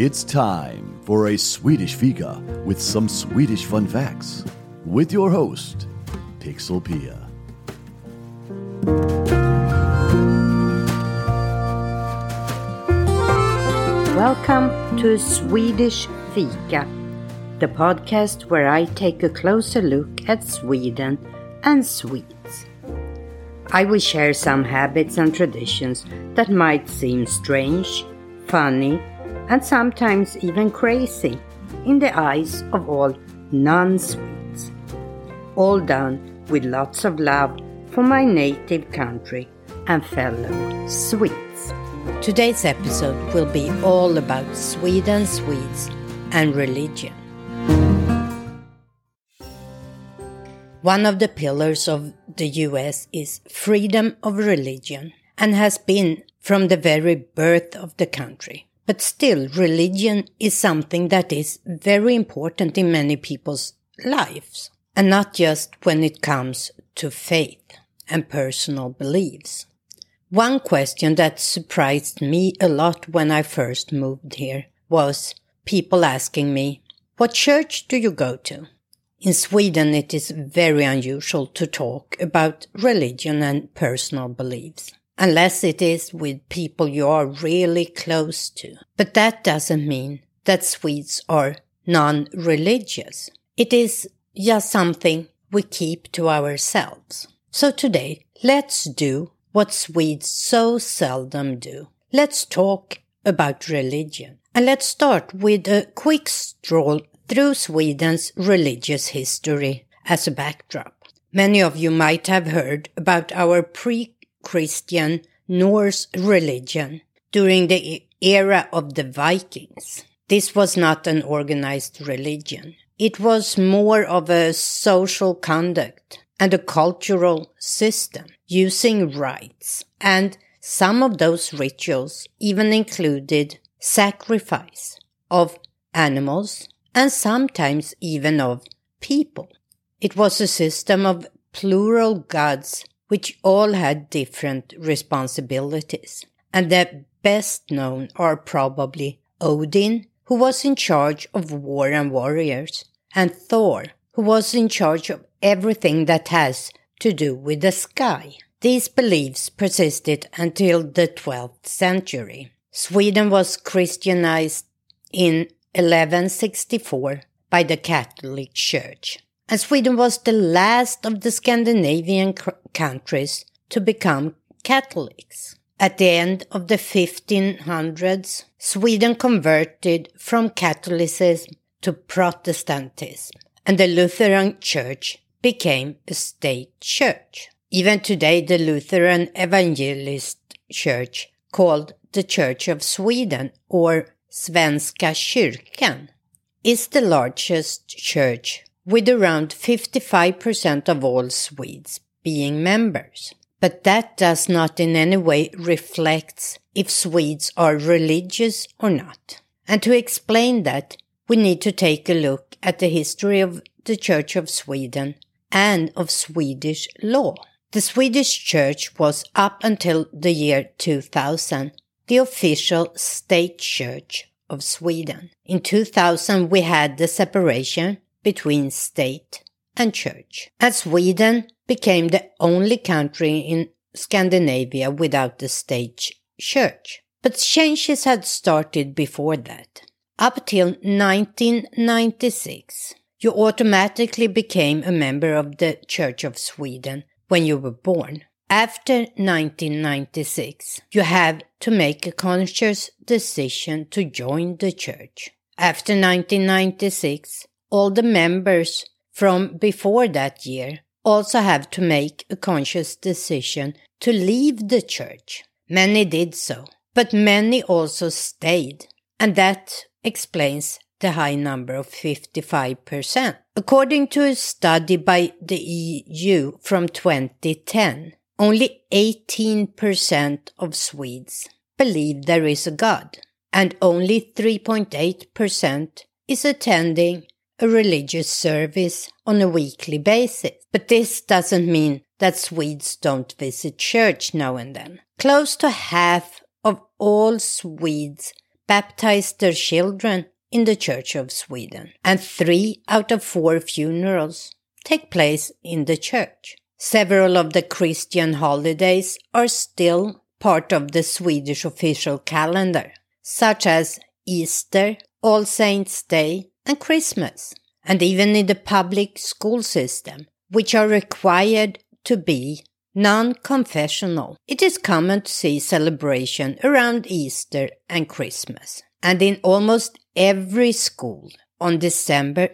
It's time for a Swedish fika with some Swedish fun facts with your host, Pixel Pia. Welcome to Swedish Fika, the podcast where I take a closer look at Sweden and Swedes. I will share some habits and traditions that might seem strange, funny, and sometimes even crazy in the eyes of all non Swedes. All done with lots of love for my native country and fellow Swedes. Today's episode will be all about Sweden, Swedes, and religion. One of the pillars of the US is freedom of religion and has been from the very birth of the country. But still, religion is something that is very important in many people's lives, and not just when it comes to faith and personal beliefs. One question that surprised me a lot when I first moved here was people asking me, What church do you go to? In Sweden, it is very unusual to talk about religion and personal beliefs, unless it is with people you are really close to. But that doesn't mean that Swedes are non-religious. It is just something we keep to ourselves. So today, let's do what Swedes so seldom do. Let's talk about religion. And let's start with a quick stroll through Sweden's religious history as a backdrop. Many of you might have heard about our pre-Christian Norse religion during the era of the Vikings. This was not an organized religion. It was more of a social conduct and a cultural system using rites. And some of those rituals even included sacrifice of animals and sometimes even of people. It was a system of plural gods which all had different responsibilities. And the best known are probably Odin, who was in charge of war and warriors, and Thor, who was in charge of everything that has to do with the sky. These beliefs persisted until the 12th century. Sweden was Christianized in 1164 by the Catholic Church. And Sweden was the last of the Scandinavian countries to become Catholics. At the end of the 1500s, Sweden converted from Catholicism to Protestantism, and the Lutheran Church became a state church. Even today, the Lutheran Evangelist Church, called the Church of Sweden or Svenska kyrkan, is the largest church with around 55% of all Swedes being members. But that does not in any way reflect if Swedes are religious or not. And to explain that, we need to take a look at the history of the Church of Sweden and of Swedish law. The Swedish Church was up until the year 2000 the official state church of Sweden. In 2000 we had the separation between state and church. And Sweden became the only country in Scandinavia without the state church. But changes had started before that. Up till 1996, you automatically became a member of the Church of Sweden when you were born. After 1996, you have to make a conscious decision to join the church. After 1996, all the members from before that year also have to make a conscious decision to leave the church. Many did so, but many also stayed, and that explains the high number of 55%. According to a study by the EU from 2010, only 18% of Swedes believe there is a God, and only 3.8% is attending a religious service on a weekly basis. But this doesn't mean that Swedes don't visit church now and then. Close to half of all Swedes baptize their children in the Church of Sweden, and three out of four funerals take place in the church. Several of the Christian holidays are still part of the Swedish official calendar, such as Easter, All Saints' Day, and Christmas. And even in the public school system, which are required to be non-confessional. It is common to see celebration around Easter and Christmas. And in almost every school on December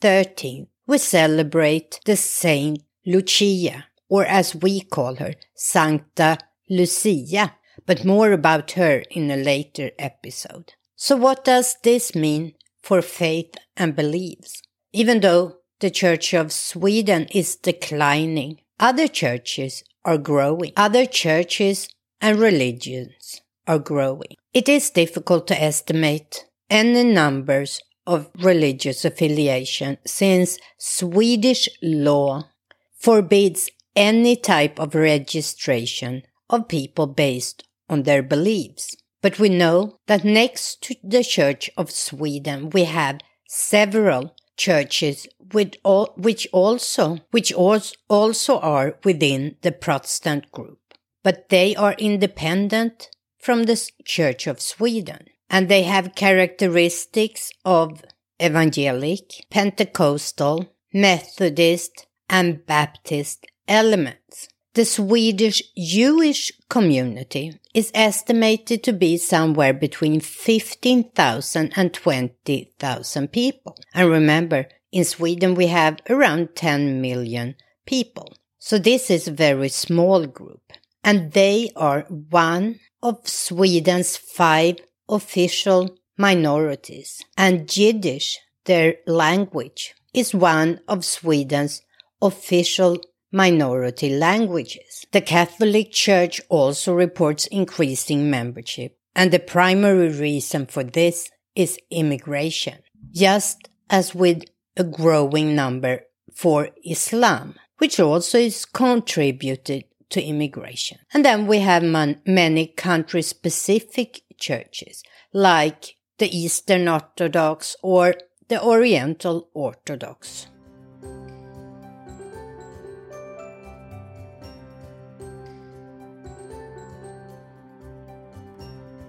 13th, we celebrate the Saint Lucia, or as we call her, Sankta Lucia, but more about her in a later episode. So what does this mean for faith and beliefs? Even though the Church of Sweden is declining, other churches are growing. Other churches and religions are growing. It is difficult to estimate any numbers of religious affiliation since Swedish law forbids any type of registration of people based on their beliefs. But we know that next to the Church of Sweden, we have several churches all, which also which also are within the Protestant group, but they are independent from the Church of Sweden, and they have characteristics of evangelic, Pentecostal, Methodist, and Baptist elements. The Swedish Jewish community is estimated to be somewhere between 15,000 and 20,000 people. And remember, in Sweden we have around 10 million people. So this is a very small group. And they are one of Sweden's five official minorities. And Yiddish, their language, is one of Sweden's official minority languages. The Catholic Church also reports increasing membership, and the primary reason for this is immigration, just as with a growing number for Islam, which also is contributed to immigration. And then we have man- many country specific churches, like the Eastern Orthodox or the Oriental Orthodox.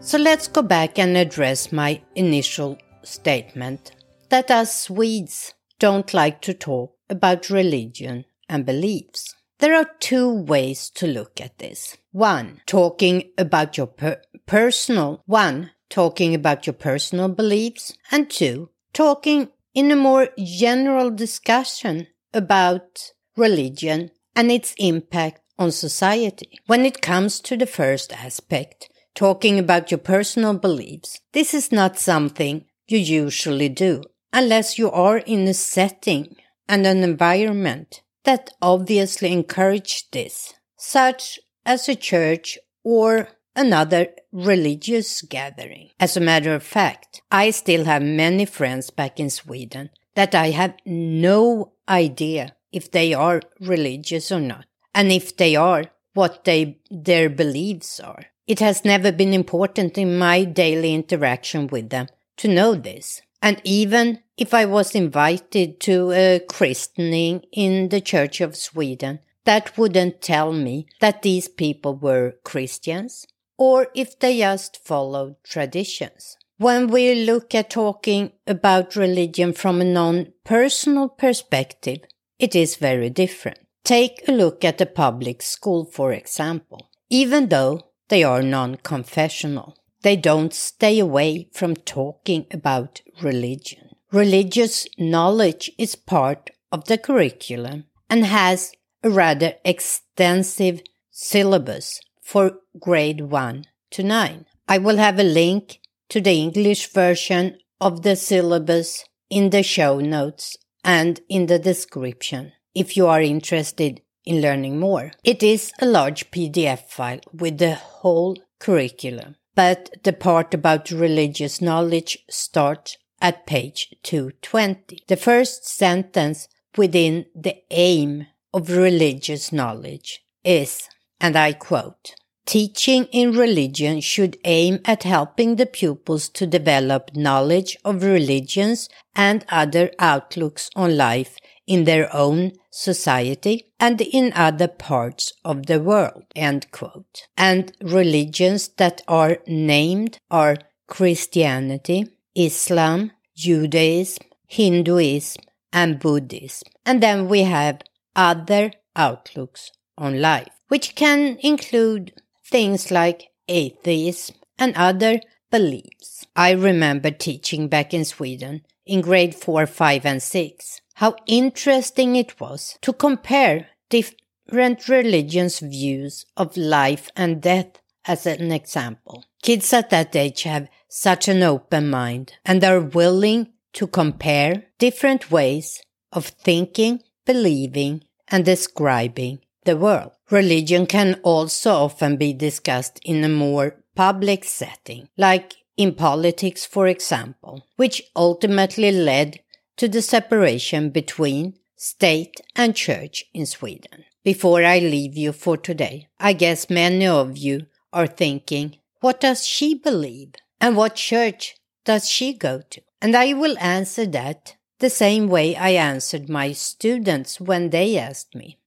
So let's go back and address my initial statement that us Swedes don't like to talk about religion and beliefs. There are two ways to look at this. One, talking about your per- personal, one, talking about your personal beliefs, and two, talking in a more general discussion about religion and its impact on society. When it comes to the first aspect, talking about your personal beliefs. This is not something you usually do unless you are in a setting and an environment that obviously encourage this, such as a church or another religious gathering. As a matter of fact, I still have many friends back in Sweden that I have no idea if they are religious or not, and if they are, what they, their beliefs are. It has never been important in my daily interaction with them to know this. And even if I was invited to a christening in the Church of Sweden, that wouldn't tell me that these people were Christians or if they just followed traditions. When we look at talking about religion from a non-personal perspective, it is very different. Take a look at the public school, for example. Even though they are non-confessional. They don't stay away from talking about religion. Religious knowledge is part of the curriculum and has a rather extensive syllabus for grade 1 to 9. I will have a link to the English version of the syllabus in the show notes and in the description if you are interested in learning more. It is a large PDF file with the whole curriculum, but the part about religious knowledge starts at page 220. The first sentence within the aim of religious knowledge is, and I quote, Teaching in religion should aim at helping the pupils to develop knowledge of religions and other outlooks on life in their own society and in other parts of the world. End quote. And religions that are named are Christianity, Islam, Judaism, Hinduism, and Buddhism. And then we have other outlooks on life, which can include things like atheism and other beliefs. I remember teaching back in Sweden in grade 4, 5, and 6 how interesting it was to compare different religions' views of life and death as an example. Kids at that age have such an open mind and are willing to compare different ways of thinking, believing, and describing the world. Religion can also often be discussed in a more public setting, like in politics, for example, which ultimately led to the separation between state and church in Sweden. Before I leave you for today, I guess many of you are thinking, what does she believe? And what church does she go to? And I will answer that the same way I answered my students when they asked me.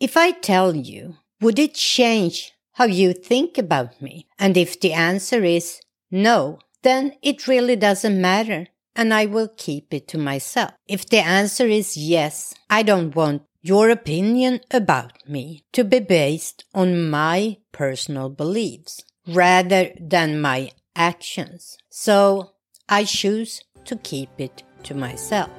If I tell you, would it change how you think about me? And if the answer is no, then it really doesn't matter and I will keep it to myself. If the answer is yes, I don't want your opinion about me to be based on my personal beliefs rather than my actions. So I choose to keep it to myself.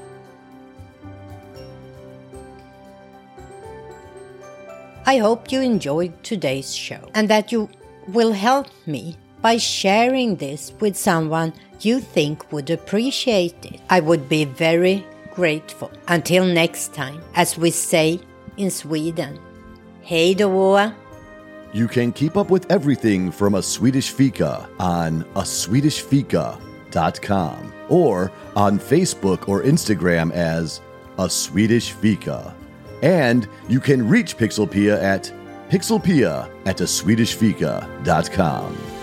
I hope you enjoyed today's show and that you will help me by sharing this with someone you think would appreciate it. I would be very grateful. Until next time, as we say in Sweden, hej då! You can keep up with everything from a Swedish fika on a swedishfika.com or on Facebook or Instagram as a Swedish fika. And you can reach Pixelpia at pixelpia at a swedishfika.com.